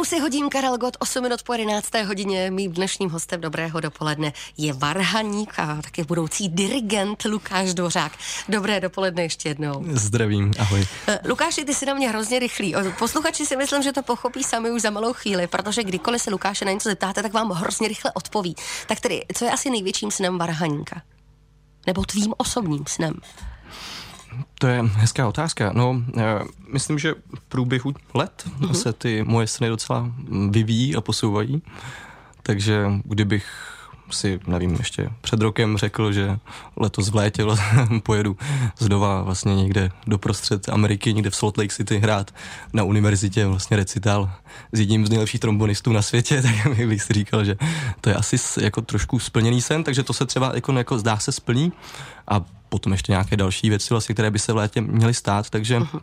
Rovnou si hodím Karel Gott 8 minut po 11. hodině. Mým dnešním hostem dobrého dopoledne je varhaník a také budoucí dirigent Lukáš Dvořák. Dobré dopoledne ještě jednou. Zdravím, ahoj. Eh, Lukáši, ty jsi na mě hrozně rychlý. Posluchači si myslím, že to pochopí sami už za malou chvíli, protože kdykoliv se Lukáše na něco zeptáte, tak vám hrozně rychle odpoví. Tak tedy, co je asi největším snem varhaníka? Nebo tvým osobním snem? To je hezká otázka. No, myslím, že v průběhu let mm-hmm. se ty moje sny docela vyvíjí a posouvají. Takže kdybych si, nevím, ještě před rokem řekl, že letos v létě pojedu znova vlastně někde do prostřed Ameriky, někde v Salt Lake City hrát na univerzitě vlastně recital s jedním z nejlepších trombonistů na světě, tak bych si říkal, že to je asi jako trošku splněný sen, takže to se třeba jako, jako zdá se splní a potom ještě nějaké další věci, vlastně, které by se v létě měly stát, takže uh-huh.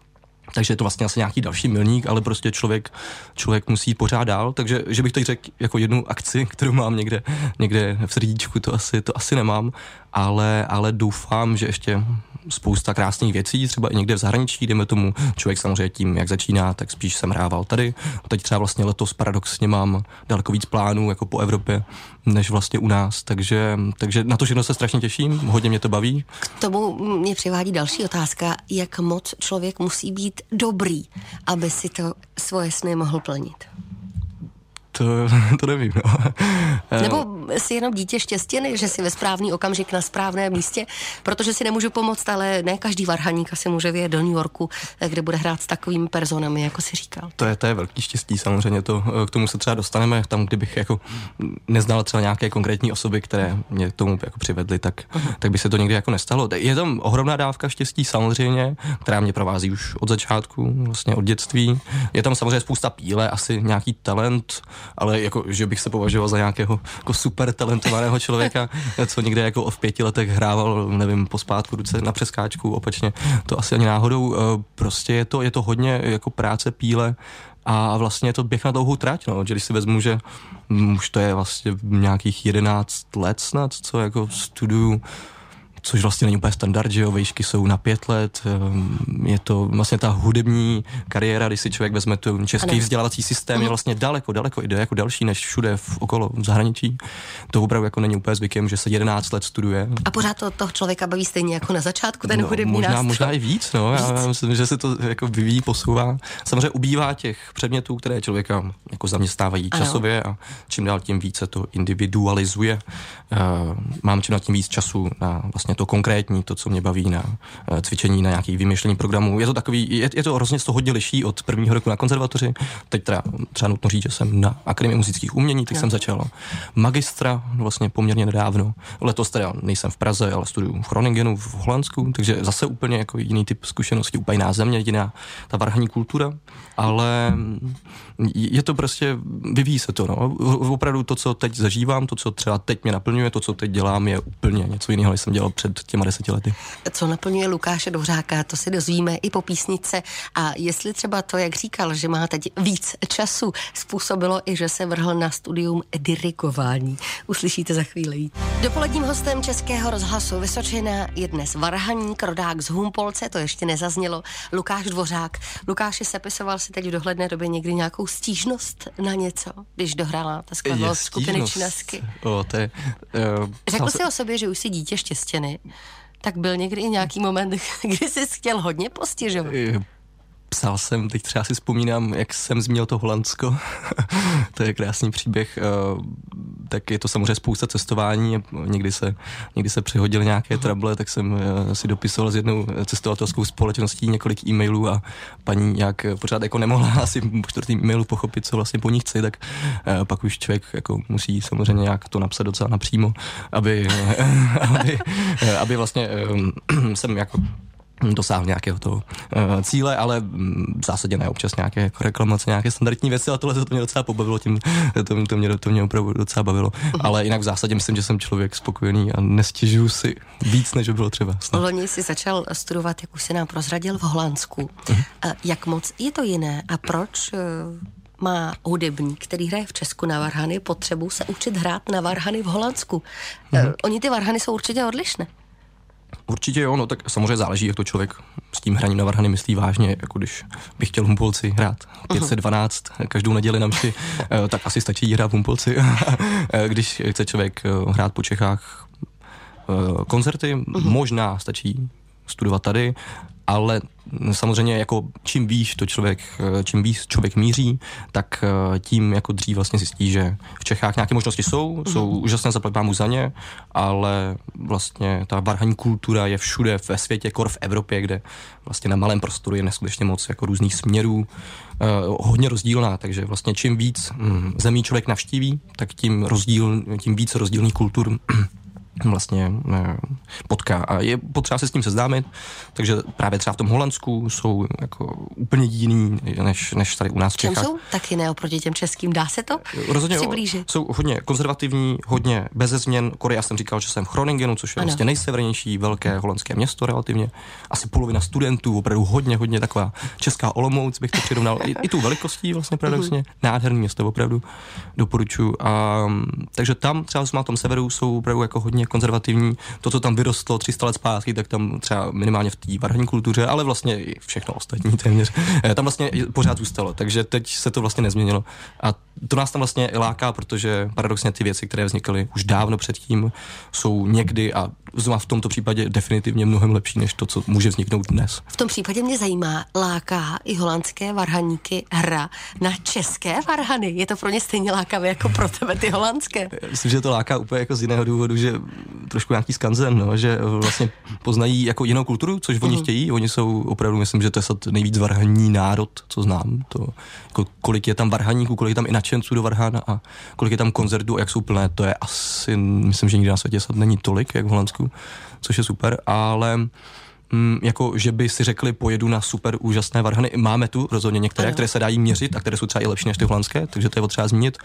Takže je to vlastně asi nějaký další milník, ale prostě člověk, člověk musí pořád dál, takže že bych teď řekl jako jednu akci, kterou mám někde, někde v srdíčku, to asi, to asi nemám, ale, ale doufám, že ještě spousta krásných věcí, třeba i někde v zahraničí, jdeme tomu, člověk samozřejmě tím, jak začíná, tak spíš jsem hrával tady. Teď třeba vlastně letos paradoxně mám daleko víc plánů jako po Evropě, než vlastně u nás, takže, takže na to všechno se strašně těším, hodně mě to baví. K tomu mě přivádí další otázka, jak moc člověk musí být dobrý, aby si to svoje sny mohl plnit. To, to nevím. No. Nebo jsi jenom dítě štěstěny, že jsi ve správný okamžik na správném místě, protože si nemůžu pomoct, ale ne každý varhaník asi může vyjet do New Yorku, kde bude hrát s takovými personami, jako si říkal. To je, to je velký štěstí, samozřejmě to, k tomu se třeba dostaneme, tam, kdybych jako neznal třeba nějaké konkrétní osoby, které mě k tomu jako přivedly, tak, uh-huh. tak by se to nikdy jako nestalo. Je tam ohromná dávka štěstí samozřejmě, která mě provází už od začátku, vlastně od dětství. Je tam samozřejmě spousta píle, asi nějaký talent, ale jako, že bych se považoval za nějakého jako super talentovaného člověka, co někde jako v pěti letech hrával, nevím, pospátku ruce na přeskáčku, opačně, to asi ani náhodou. Eh, prostě je to, je to hodně jako práce píle a vlastně je to běh na dlouhou trať, no, že když si vezmu, že už to je vlastně nějakých jedenáct let snad, co jako studuju což vlastně není úplně standard, že jo, vejšky jsou na pět let, ehm, je to vlastně ta hudební kariéra, když si člověk vezme tu český ano. vzdělávací systém, je mhm. vlastně daleko, daleko jde jako další než všude v okolo v zahraničí. To opravdu jako není úplně zvykem, že se 11 let studuje. A pořád to toho člověka baví stejně jako na začátku ten no, hudební možná, nástroj. možná i víc, no, víc. já myslím, že se to jako vyvíjí, posouvá. Samozřejmě ubývá těch předmětů, které člověka jako zaměstnávají ano. časově a čím dál tím více to individualizuje. Uh, mám čím dál tím víc času na vlastně to konkrétní, to, co mě baví na uh, cvičení, na nějaký vymýšlení programů. Je to takový, je, je to hrozně to hodně liší od prvního roku na konzervatoři. Teď teda třeba nutno říct, že jsem na Akademii muzických umění, teď no. jsem začal magistra vlastně poměrně nedávno. Letos teda nejsem v Praze, ale studuju v Groningenu v Holandsku, takže zase úplně jako jiný typ zkušenosti, úplně jiná země, jiná ta varhaní kultura, ale je to prostě, vyvíjí se to, no. Opravdu to, co teď zažívám, to, co třeba teď mě naplňuje, to, co teď dělám, je úplně něco jiného, než jsem dělal před těma deseti lety. Co naplňuje Lukáše Dvořáka, to si dozvíme i po písnice. A jestli třeba to, jak říkal, že má teď víc času, způsobilo i, že se vrhl na studium dirigování. Uslyšíte za chvíli. Dopoledním hostem Českého rozhlasu Vysočina je dnes varhaník, rodák z Humpolce, to ještě nezaznělo, Lukáš Dvořák. Lukáši sepisoval si teď v dohledné době někdy nějakou stížnost na něco, když dohrála ta skladnost skupiny Činasky. O, to je, uh, Řekl jsi o sobě, že už si dítě štěstěny. Tak byl někdy i nějaký moment, kdy jsi chtěl hodně postižovat? Psal jsem, teď třeba si vzpomínám, jak jsem zmínil to Holandsko. to je krásný příběh. Eh, tak je to samozřejmě spousta cestování. Někdy se, někdy se přihodily nějaké trable, tak jsem eh, si dopisoval s jednou cestovatelskou společností několik e-mailů a paní nějak pořád jako nemohla asi po čtvrtým e-mailu pochopit, co vlastně po ní chci, tak eh, pak už člověk jako musí samozřejmě nějak to napsat docela napřímo, aby, aby, aby vlastně jsem jako dosáhl nějakého toho uh, cíle, ale v zásadě ne občas nějaké jako reklamace, nějaké standardní věci, ale tohle to mě docela pobavilo, tím to, to, mě, to mě opravdu docela bavilo. Uh-huh. Ale jinak v zásadě myslím, že jsem člověk spokojený a nestěžuju si víc, než by bylo třeba. Loni jsi začal studovat, jak už se nám prozradil, v Holandsku. Uh-huh. Jak moc je to jiné a proč uh, má hudebník, který hraje v Česku na varhany, potřebu se učit hrát na varhany v Holandsku? Uh, oni ty varhany jsou určitě odlišné. Určitě jo, no tak samozřejmě záleží, jak to člověk s tím hraním na varhany myslí vážně, jako když bych chtěl Humpolci hrát 512 každou neděli na mši, eh, tak asi stačí hrát Humpolci. Eh, když chce člověk eh, hrát po Čechách koncerty, uh-huh. možná stačí studovat tady, ale samozřejmě jako čím výš to člověk, čím výš člověk míří, tak eh, tím jako dřív vlastně zjistí, že v Čechách nějaké možnosti jsou, mm. jsou úžasné zaplatbámu za ně, ale vlastně ta varhaní kultura je všude ve světě, kor v Evropě, kde vlastně na malém prostoru je neskutečně moc jako různých směrů, uh, hodně rozdílná, takže vlastně čím víc hm, zemí člověk navštíví, tak tím rozdíl, tím víc rozdílných kultur vlastně eh, potká. A je potřeba se s tím seznámit, takže právě třeba v tom Holandsku jsou jako úplně jiný, než, než tady u nás v Čem jsou taky jiné oproti těm českým? Dá se to Rozhodně přiblížit? Jsou hodně konzervativní, hodně bez změn. Korea jsem říkal, že jsem v Chroningenu, což je ano. vlastně nejsevernější velké holandské město relativně. Asi polovina studentů, opravdu hodně, hodně taková česká Olomouc, bych to přirovnal. I, i tu velikostí vlastně paradoxně. Mm-hmm. Nádherný město, opravdu doporučuji. A, takže tam třeba na tom severu jsou opravdu jako hodně konzervativní. To, co tam vyrostlo 300 let zpátky, tak tam třeba minimálně v té varhaní kultuře, ale vlastně i všechno ostatní téměř, eh, tam vlastně pořád zůstalo. Takže teď se to vlastně nezměnilo. A to nás tam vlastně láká, protože paradoxně ty věci, které vznikaly už dávno předtím, jsou někdy a v tomto případě definitivně mnohem lepší než to, co může vzniknout dnes. V tom případě mě zajímá, láká i holandské varhaníky hra na české varhany. Je to pro ně stejně lákavé jako pro tebe ty holandské? Myslím, že to láká úplně jako z jiného důvodu, že trošku nějaký skanzen, no, že vlastně poznají jako jinou kulturu, což oni mm. chtějí. Oni jsou opravdu, myslím, že to je nejvíc varhaní národ, co znám. To, jako kolik je tam varhaníků, kolik je tam i nadšenců do varhána a kolik je tam koncertů a jak jsou plné, to je asi, myslím, že nikdy na světě není tolik, jak v Holandsku, což je super, ale mm, jako že by si řekli, pojedu na super úžasné varhany. Máme tu rozhodně některé, ano. které se dají měřit a které jsou třeba i lepší než ty holandské, takže to je potřeba zmínit,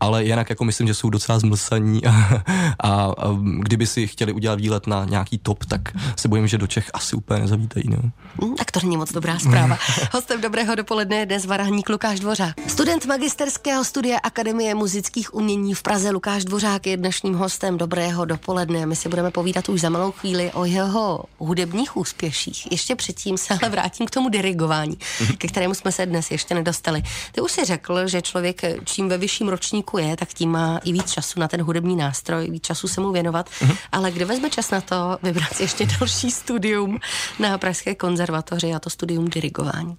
ale jinak jako myslím, že jsou docela zmlsaní a, a, a kdyby si chtěli udělat výlet na nějaký top, tak se bojím, že do Čech asi úplně nezavítají. No. Mm, tak to není moc dobrá zpráva. Hostem dobrého dopoledne je dnes varhaník Lukáš Dvořák. Student magisterského studia Akademie muzických umění v Praze Lukáš Dvořák je dnešním hostem dobrého dopoledne. My si budeme povídat už za malou chvíli o jeho hudebních úspěších. Ještě předtím se ale vrátím k tomu dirigování, ke kterému jsme se dnes ještě nedostali. Ty už si řekl, že člověk čím ve vyšším ročníku je, tak tím má i víc času na ten hudební nástroj, víc času se mu věnovat. Uh-huh. Ale kde vezme čas na to vybrat ještě další studium na Pražské konzervatoři a to studium dirigování?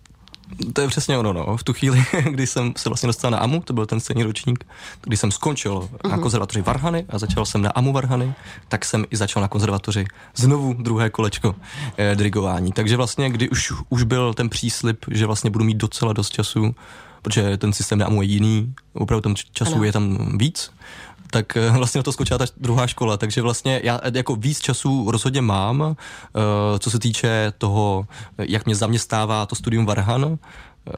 To je přesně ono, no. V tu chvíli, kdy jsem se vlastně dostal na AMU, to byl ten stejný ročník, kdy jsem skončil uh-huh. na mhm. konzervatoři Varhany a začal jsem na AMU Varhany, tak jsem i začal na konzervatoři znovu druhé kolečko eh, dirigování. Takže vlastně, kdy už, už byl ten příslip, že vlastně budu mít docela dost času, protože ten systém na AMU je jiný, opravdu tam času ano. je tam víc, tak eh, vlastně na to skočila ta druhá škola, takže vlastně já eh, jako víc času rozhodně mám, eh, co se týče toho, jak mě zaměstnává to studium Varhan,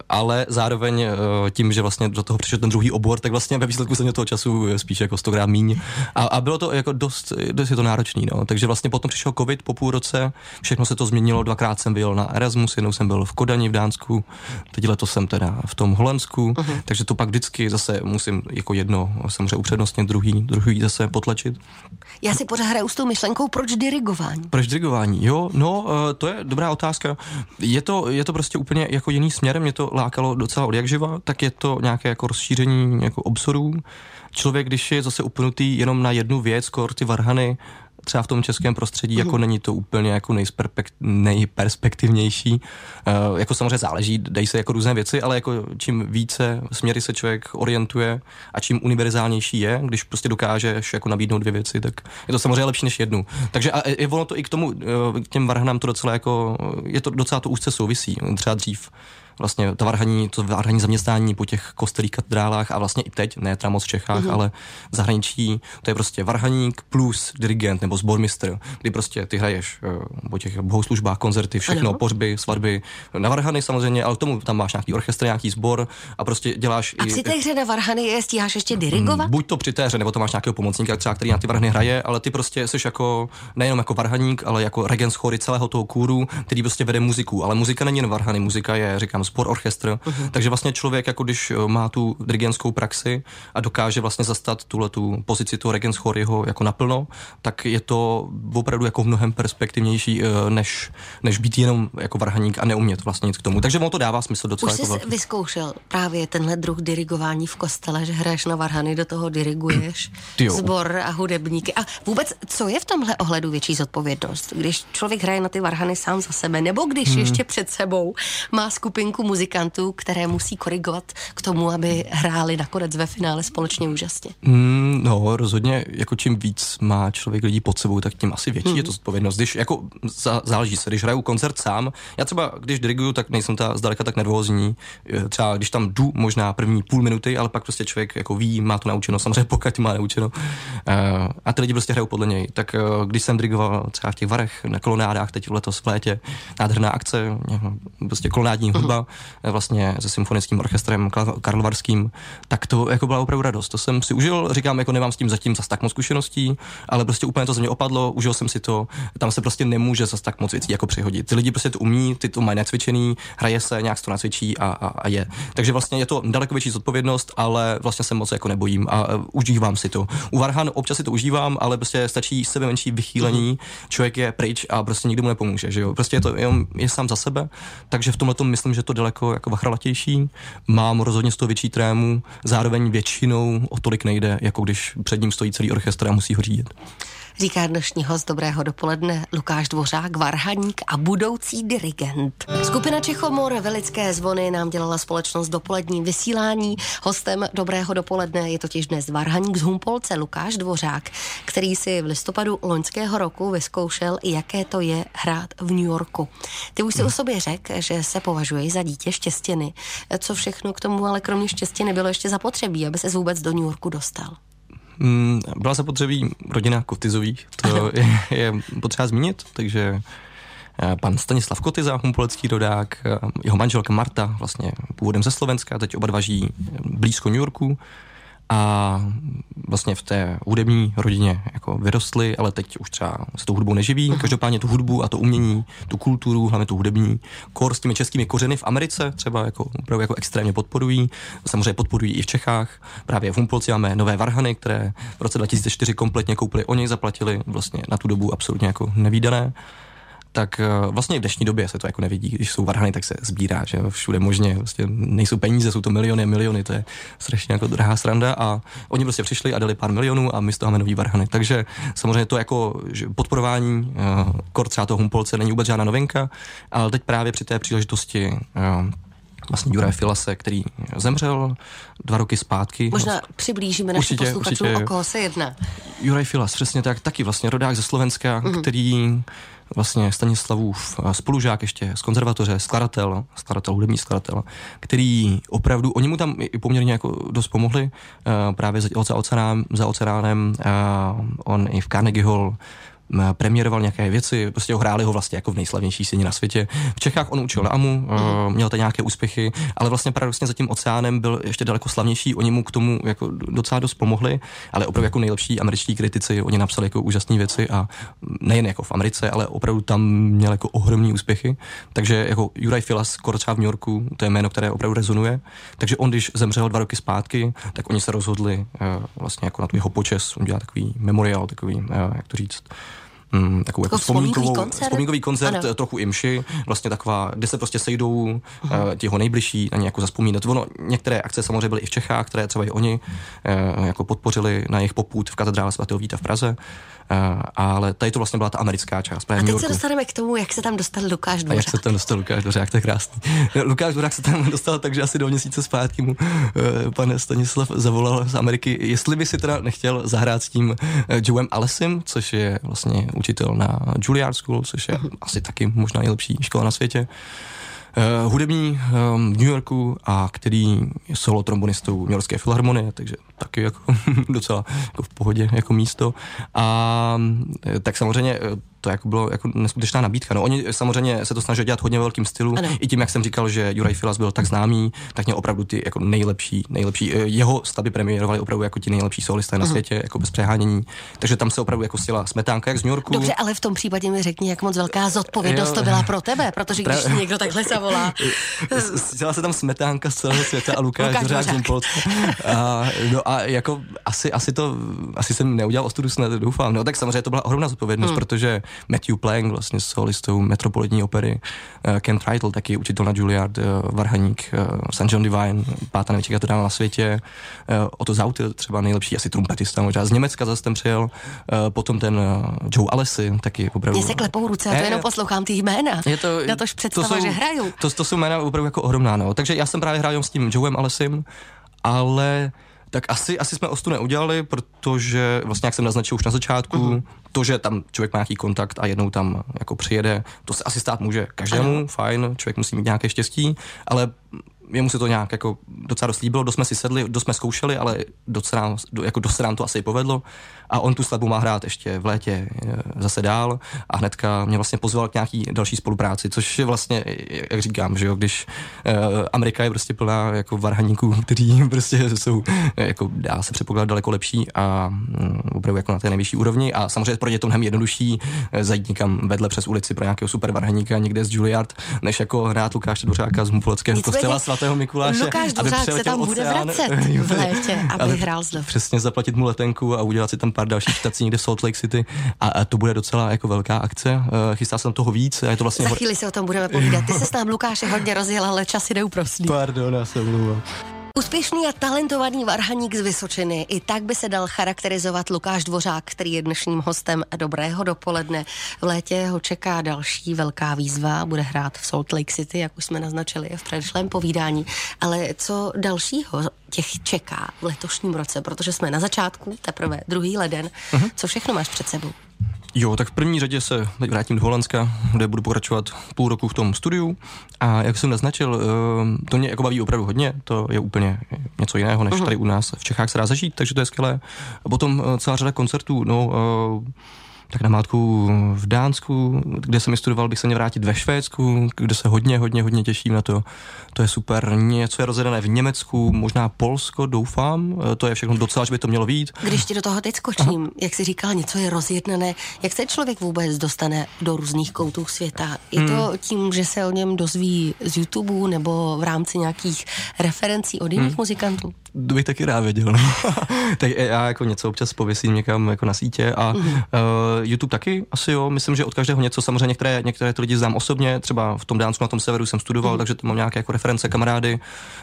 ale zároveň eh, tím, že vlastně do toho přišel ten druhý obor, tak vlastně ve výsledku se mě toho času spíš jako 100 míň. A, a, bylo to jako dost, dost je to náročný, no. Takže vlastně potom přišel covid po půl roce, všechno se to změnilo, dvakrát jsem byl na Erasmus, jednou jsem byl v Kodani v Dánsku, teď letos jsem teda v tom Holandsku, uh-huh. takže to pak vždycky zase musím jako jedno samozřejmě upřednostně, druhý, druhý zase potlačit. Já si pořád hraju s tou myšlenkou, proč dirigování? Proč dirigování? Jo, no, eh, to je dobrá otázka. Je to, je to prostě úplně jako jiný směr, mě to to lákalo docela od jak živa, tak je to nějaké jako rozšíření jako obsorů. Člověk, když je zase upnutý jenom na jednu věc, kor ty varhany, třeba v tom českém prostředí, jako mhm. není to úplně jako nejperspektivnější. Uh, jako samozřejmě záleží, dají se jako různé věci, ale jako čím více směry se člověk orientuje a čím univerzálnější je, když prostě dokážeš jako nabídnout dvě věci, tak je to samozřejmě lepší než jednu. Takže a je ono to i k tomu, k těm varhanám to docela jako, je to docela to úzce souvisí. Třeba dřív vlastně to varhaní, to varhaní zaměstnání po těch kostelích katedrálách a vlastně i teď, ne teda moc v Čechách, mm-hmm. ale v zahraničí, to je prostě varhaník plus dirigent nebo sbormistr, kdy prostě ty hraješ uh, po těch bohoslužbách, koncerty, všechno, ano. pohřby, svatby, na varhany samozřejmě, ale k tomu tam máš nějaký orchestr, nějaký sbor a prostě děláš a i... při té hře na varhany je stíháš ještě dirigovat? Mm, buď to při té hře, nebo to máš nějakého pomocníka, třeba, který na ty varhany hraje, ale ty prostě jsi jako nejenom jako varhaník, ale jako regent chory celého toho kůru, který prostě vede muziku. Ale muzika není jen varhany, muzika je, říkám, říkám, sport orchestr. Uh-huh. Takže vlastně člověk, jako když má tu dirigentskou praxi a dokáže vlastně zastat tuhle tu pozici toho Regenschoryho jako naplno, tak je to opravdu jako mnohem perspektivnější, než, než být jenom jako varhaník a neumět vlastně nic k tomu. Takže mu to dává smysl docela. Už jsi jako vyzkoušel právě tenhle druh dirigování v kostele, že hraješ na varhany, do toho diriguješ sbor a hudebníky. A vůbec, co je v tomhle ohledu větší zodpovědnost? Když člověk hraje na ty varhany sám za sebe, nebo když hmm. ještě před sebou má skupinku muzikantů, které musí korigovat k tomu, aby hráli nakonec ve finále společně úžasně? Hmm, no, rozhodně, jako čím víc má člověk lidí pod sebou, tak tím asi větší hmm. je to zodpovědnost. Když jako záleží se, když hraju koncert sám, já třeba, když diriguju, tak nejsem ta zdaleka tak nervózní. Třeba když tam jdu možná první půl minuty, ale pak prostě člověk jako ví, má to naučeno, samozřejmě pokud má naučeno. A ty lidi prostě hrajou podle něj. Tak když jsem dirigoval třeba v těch varech na kolonádách, teď letos v létě, nádherná akce, prostě kolonádní hudba, uh-huh. vlastně se symfonickým orchestrem karlovarským, tak to jako byla opravdu radost. To jsem si užil, říkám, jako nemám s tím zatím zas tak moc zkušeností, ale prostě úplně to ze mě opadlo, užil jsem si to. Tam se prostě nemůže zas tak moc věcí jako přihodit. Ty lidi prostě to umí, ty to mají necvičený, hraje se, nějak se to nacvičí a, a, a je. Takže vlastně je to daleko větší zodpovědnost, ale vlastně se moc jako nebojím a uh, užívám si to. U Varhan občas si to užívám, ale prostě stačí sebe menší vychýlení, uh-huh. člověk je pryč a prostě nikdo mu nepomůže, že jo. Prostě je to jenom, je sám za sebe, takže v tomhle tom myslím, že to daleko jako vachralatější. Mám rozhodně z toho větší trému, zároveň většinou o tolik nejde, jako když před ním stojí celý orchestr a musí ho řídit říká dnešní host Dobrého dopoledne Lukáš Dvořák, varhaník a budoucí dirigent. Skupina Čechomor Velické zvony nám dělala společnost dopolední vysílání. Hostem Dobrého dopoledne je totiž dnes varhaník z Humpolce Lukáš Dvořák, který si v listopadu loňského roku vyzkoušel, jaké to je hrát v New Yorku. Ty už si o sobě řekl, že se považuješ za dítě štěstěny. Co všechno k tomu ale kromě štěstěny bylo ještě zapotřebí, aby se vůbec do New Yorku dostal? Mm, byla zapotřebí rodina Kotizových, to je, je potřeba zmínit, takže eh, pan Stanislav Kotyza, humpolecký rodák, eh, jeho manželka Marta, vlastně původem ze Slovenska, teď oba dva žijí blízko New Yorku a vlastně v té hudební rodině jako vyrostli, ale teď už třeba se tou hudbou neživí. Každopádně tu hudbu a to umění, tu kulturu, hlavně tu hudební, kor s těmi českými kořeny v Americe třeba jako, opravdu jako extrémně podporují. Samozřejmě podporují i v Čechách. Právě v Humpolci máme nové varhany, které v roce 2004 kompletně koupili oni, zaplatili vlastně na tu dobu absolutně jako nevýdané tak eh, vlastně v dnešní době se to jako nevidí. Když jsou varhany, tak se sbírá, že všude možně. Vlastně nejsou peníze, jsou to miliony miliony, to je strašně jako drahá sranda a oni prostě přišli a dali pár milionů a my z toho máme nový varhany. Takže samozřejmě to jako podporování uh, kor třeba toho Humpolce není vůbec žádná novinka, ale teď právě při té příležitosti uh, vlastně Juraj Filase, který zemřel dva roky zpátky. Možná přiblížíme našim posluchačům, o koho se jedná. Juraj Filas, přesně tak, taky vlastně rodák ze Slovenska, mm-hmm. který vlastně Stanislavův spolužák ještě z konzervatoře, skladatel, skladatel, hudební skladatel, který opravdu, oni mu tam i poměrně jako dost pomohli, uh, právě za, za, oceánem, za oceánem, uh, on i v Carnegie Hall premiéroval nějaké věci, prostě hráli ho vlastně jako v nejslavnější scéně na světě. V Čechách on učil AMU, mm. měl tam nějaké úspěchy, ale vlastně paradoxně za tím oceánem byl ještě daleko slavnější, oni mu k tomu jako docela dost pomohli, ale opravdu jako nejlepší američtí kritici, oni napsali jako úžasné věci a nejen jako v Americe, ale opravdu tam měl jako ohromný úspěchy. Takže jako Juraj Filas, skoro třeba v New Yorku, to je jméno, které opravdu rezonuje. Takže on, když zemřel dva roky zpátky, tak oni se rozhodli uh, vlastně jako na tu jeho počes udělat takový memoriál, takový, uh, jak to říct, mm, takovou jako vzpomínkový koncert, vzpomínkový koncert ano. trochu imši, vlastně taková, kde se prostě sejdou uh, ti jeho nejbližší na ně jako zaspomínat. Ono, některé akce samozřejmě byly i v Čechách, které třeba i oni uh, jako podpořili na jejich poput v katedrále svatého Víta v Praze. Uh, ale tady to vlastně byla ta americká část. A teď se dostaneme k tomu, jak se tam dostal Lukáš Dvořák. A jak se tam dostal Lukáš Dvořák, to je krásný. Lukáš Dvořák se tam dostal takže asi do měsíce zpátky mu uh, pan Stanislav zavolal z Ameriky, jestli by si teda nechtěl zahrát s tím uh, Joem Alesim, což je vlastně učitel na Juilliard School, což je uh-huh. asi taky možná nejlepší škola na světě. Uh, hudební um, v New Yorku a který je solo trombonistou New Yorkské filharmonie, takže taky jako docela jako v pohodě jako místo. A tak samozřejmě to jako bylo jako neskutečná nabídka. No, oni samozřejmě se to snaží dělat hodně velkým stylu. Ano. I tím, jak jsem říkal, že Juraj Filas byl tak známý, tak měl opravdu ty jako nejlepší, nejlepší. Jeho stavy premiérovali opravdu jako ti nejlepší solisté na světě, jako bez přehánění. Takže tam se opravdu jako stila smetánka, jak z New Yorku. Dobře, ale v tom případě mi řekni, jak moc velká zodpovědnost jo. to byla pro tebe, protože když Pra... někdo takhle zavolá. Stila se tam smetánka z celého světa a Lukáš, Lukáš Dvořák a, no a jako asi, asi to, asi jsem neudělal ostudu snad, doufám. No tak samozřejmě to byla ohromná zodpovědnost, hmm. protože Matthew Plank, vlastně solistou Metropolitní opery, uh, Ken Tritle, taky učitel na Juilliard, uh, Varhaník, uh, St. John Divine, pátá největší katedrala na světě, uh, Otto Zautil, třeba nejlepší asi trumpetista, možná z Německa zase ten přijel, uh, potom ten uh, Joe Alesi, taky opravdu. Mně se klepou ruce, já to jenom poslouchám ty jména. Je to, na tož představa, to jsou, že hraju. To, to jsou jména opravdu jako ohromná, no. Takže já jsem právě hrál s tím Joeem Alesim, ale tak asi, asi jsme ostu neudělali, protože vlastně, jak jsem naznačil už na začátku, uh-huh. to, že tam člověk má nějaký kontakt a jednou tam jako přijede, to se asi stát může každému, ano. fajn, člověk musí mít nějaké štěstí, ale jemu se to nějak jako docela dost líbilo, dost jsme si sedli, dost jsme zkoušeli, ale docela, jako dost nám to asi povedlo. A on tu skladbu má hrát ještě v létě eh, zase dál. A hnedka mě vlastně pozval k nějaký další spolupráci, což je vlastně, jak říkám, že jo, když uh, Amerika je prostě plná jako varhaníků, kteří prostě jsou, jako dá se předpokládat daleko lepší a um, opravdu jako na té nejvyšší úrovni. A samozřejmě pro ně to mnohem jednodušší zajít někam vedle přes ulici pro nějakého super varhaníka někde z Juilliard, než jako hrát Lukáše Dvořáka z Mupoleckého kostela svatého Mikuláše. Lukáš Dvořák se tam bude vracet v létě, aby hrál zde. Přesně zaplatit mu letenku a udělat si tam pár dalších štací někde v Salt Lake City a, a to bude docela jako velká akce. Uh, chystá se tam toho víc a je to vlastně... Za chvíli se o tom budeme povídat. Ty se s nám Lukáše hodně rozjel, ale čas jde uprostý. Pardon, já se mluvám. Úspěšný a talentovaný varhaník z Vysočiny. I tak by se dal charakterizovat Lukáš Dvořák, který je dnešním hostem Dobrého dopoledne. V létě ho čeká další velká výzva, bude hrát v Salt Lake City, jak už jsme naznačili v předešlém povídání. Ale co dalšího těch čeká v letošním roce, protože jsme na začátku, teprve druhý leden. Uh-huh. Co všechno máš před sebou? Jo, tak v první řadě se teď vrátím do Holandska, kde budu pokračovat půl roku v tom studiu a jak jsem naznačil, eh, to mě jako baví opravdu hodně, to je úplně něco jiného, než uh-huh. tady u nás v Čechách se dá zažít, takže to je skvělé. A potom eh, celá řada koncertů, no eh, tak na mátku v Dánsku, kde jsem studoval, bych se měl vrátit ve Švédsku, kde se hodně, hodně, hodně těším na to. To je super. Něco je rozjedené v Německu, možná Polsko, doufám. To je všechno docela, že by to mělo být. Když ti do toho teď skočím, Aha. jak jsi říkal, něco je rozjednané. Jak se člověk vůbec dostane do různých koutů světa? Je to hmm. tím, že se o něm dozví z YouTube nebo v rámci nějakých referencí od jiných hmm. muzikantů? To bych taky rád věděl. tak já jako něco občas pověsím někam jako na sítě a mm. uh, YouTube taky asi jo. Myslím, že od každého něco. Samozřejmě některé, některé ty lidi znám osobně, třeba v tom Dánsku na tom severu jsem studoval, mm. takže to mám nějaké jako reference, kamarády.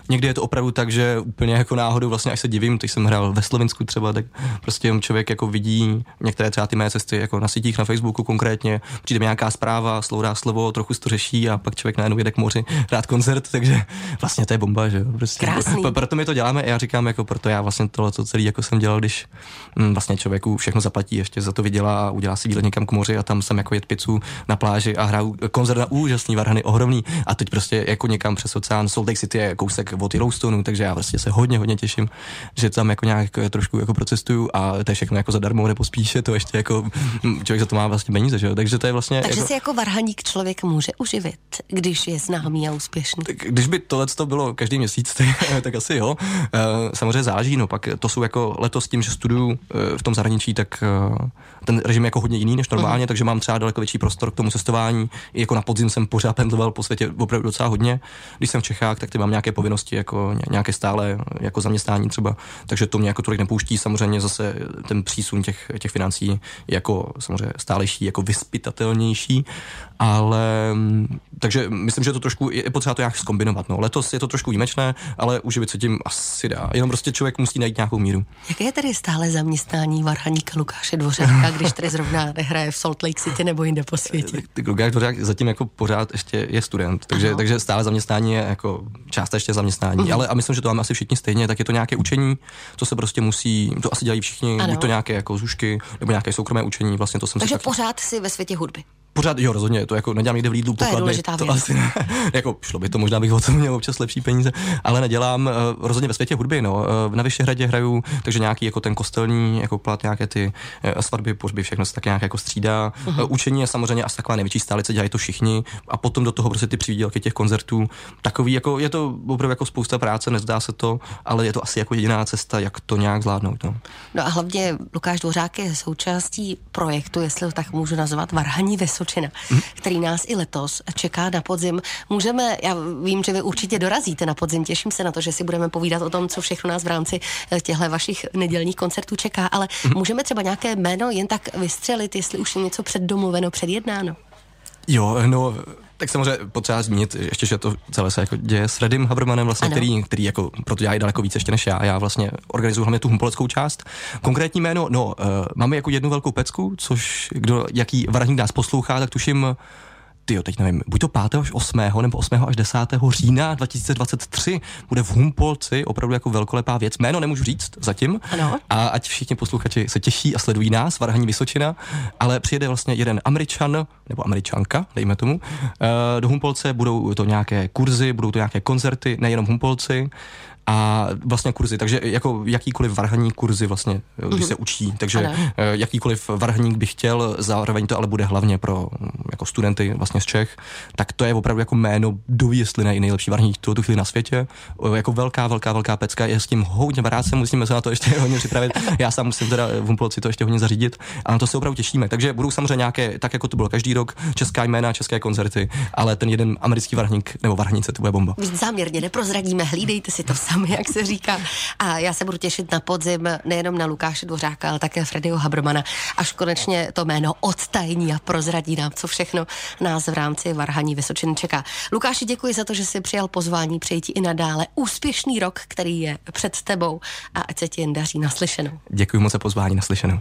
Někdy je to opravdu tak, že úplně jako náhodou vlastně až se divím, když jsem hrál ve Slovensku třeba, tak prostě člověk jako vidí některé třeba ty mé cesty jako na sítích, na Facebooku konkrétně, přijde nějaká zpráva, slourá slovo, trochu to řeší a pak člověk najednou jede k moři, rád koncert, takže vlastně to je bomba, že jo. Prostě. Krásný. Proto my to děláme. Já říkám, jako proto já vlastně tohle to celý jako jsem dělal, když hm, vlastně člověku všechno zaplatí, ještě za to vydělá a udělá si výlet někam k moři a tam jsem jako jet pizzu na pláži a hraju koncert na úžasný varhany, ohromný a teď prostě jako někam přes oceán Salt Lake City je kousek od Yellowstoneu, takže já vlastně se hodně, hodně těším, že tam jako nějak jako trošku jako procestuju a to je všechno jako zadarmo nebo spíše to ještě jako hm, člověk za to má vlastně peníze, že jo? takže to je vlastně. Takže jako... si jako varhaník člověk může uživit, když je známý a úspěšný. Tak, když by tohle to bylo každý měsíc, tak, tak asi jo. Uh, samozřejmě záleží, no pak to jsou jako letos tím, že studuju eh, v tom zahraničí, tak eh, ten režim je jako hodně jiný než normálně, uh-huh. takže mám třeba daleko větší prostor k tomu cestování. I jako na podzim jsem pořád pendloval po světě opravdu docela hodně. Když jsem v Čechách, tak ty mám nějaké povinnosti, jako nějaké stále jako zaměstnání třeba, takže to mě jako tolik nepouští. Samozřejmě zase ten přísun těch, těch financí je jako samozřejmě stálejší, jako vyspytatelnější, ale mm, takže myslím, že to trošku je potřeba to nějak zkombinovat. No. Letos je to trošku výjimečné, ale uživit se tím asi dá. Jenom prostě člověk musí najít nějakou míru. Jaké je tedy stále zaměstnání varhaníka Lukáše Dvořáka, když tady zrovna nehraje v Salt Lake City nebo jinde po světě? Tak Lukáš Dvořák zatím jako pořád ještě je student, takže, takže stále zaměstnání je jako částečně zaměstnání. Uh-huh. Ale a myslím, že to máme asi všichni stejně, tak je to nějaké učení, co se prostě musí, to asi dělají všichni, ano. buď to nějaké jako zušky, nebo nějaké soukromé učení, vlastně to jsem Takže si pořád si ve světě hudby pořád, jo, rozhodně, to jako nedělám někde v Lidlu to pokladny. Je to věc. asi ne. jako šlo by to, možná bych o tom měl občas lepší peníze, ale nedělám uh, rozhodně ve světě hudby, no. Uh, na Vyšehradě hraju, takže nějaký jako ten kostelní, jako plat, nějaké ty uh, svatby, pohřby, všechno se tak nějak jako střídá. Uh-huh. Uh, učení je samozřejmě asi taková největší stálice, dělají to všichni a potom do toho prostě ty přivídělky těch koncertů. Takový, jako je to opravdu jako spousta práce, nezdá se to, ale je to asi jako jediná cesta, jak to nějak zvládnout. No, no a hlavně Lukáš Dvořák je součástí projektu, jestli to tak můžu nazvat, Varhaní Vysočina, který nás i letos čeká na podzim. Můžeme, já vím, že vy určitě dorazíte na podzim, těším se na to, že si budeme povídat o tom, co všechno nás v rámci eh, těchto vašich nedělních koncertů čeká, ale hmm. můžeme třeba nějaké jméno jen tak vystřelit, jestli už je něco předdomluveno, předjednáno. Jo, no, tak samozřejmě potřeba zmínit ještě, že to celé se jako děje s Redim Habermanem, vlastně, který, který jako proto dělá daleko víc ještě než já. Já vlastně organizuju hlavně tu humpoleckou část. Konkrétní jméno, no, uh, máme jako jednu velkou pecku, což kdo, jaký varahník nás poslouchá, tak tuším, ty teď nevím, buď to 5. až 8. nebo 8. až 10. října 2023 bude v Humpolci opravdu jako velkolepá věc. Jméno nemůžu říct zatím. Ano. A ať všichni posluchači se těší a sledují nás, Varhaní Vysočina, ale přijede vlastně jeden Američan, nebo Američanka, dejme tomu, eh, do Humpolce, budou to nějaké kurzy, budou to nějaké koncerty, nejenom Humpolci, a vlastně kurzy, takže jako jakýkoliv varhaní kurzy vlastně, když mm-hmm. se učí, takže ano. Eh, jakýkoliv varhaník by chtěl, zároveň to ale bude hlavně pro mm, jako studenty vlastně z Čech, tak to je opravdu jako jméno, kdo jestli ne nejlepší varhaník tu chvíli na světě, eh, jako velká, velká, velká pecka, je s tím hodně práce, musíme se na to ještě hodně připravit, já sám musím teda v Umploci to ještě hodně zařídit. A na to se opravdu těšíme, takže budou samozřejmě nějaké, tak jako to bylo každý rok, česká jména, české koncerty, ale ten jeden americký varhaník nebo varhanice, to bude bomba. Záměrně neprozradíme, hlídejte si to sami tam, jak se říká. A já se budu těšit na podzim nejenom na Lukáše Dvořáka, ale také Fredyho Habrmana, až konečně to jméno odtajní a prozradí nám, co všechno nás v rámci Varhaní Vysočiny čeká. Lukáši, děkuji za to, že jsi přijal pozvání, přeji ti i nadále úspěšný rok, který je před tebou a ať se ti jen daří naslyšenou. Děkuji moc za pozvání naslyšenou.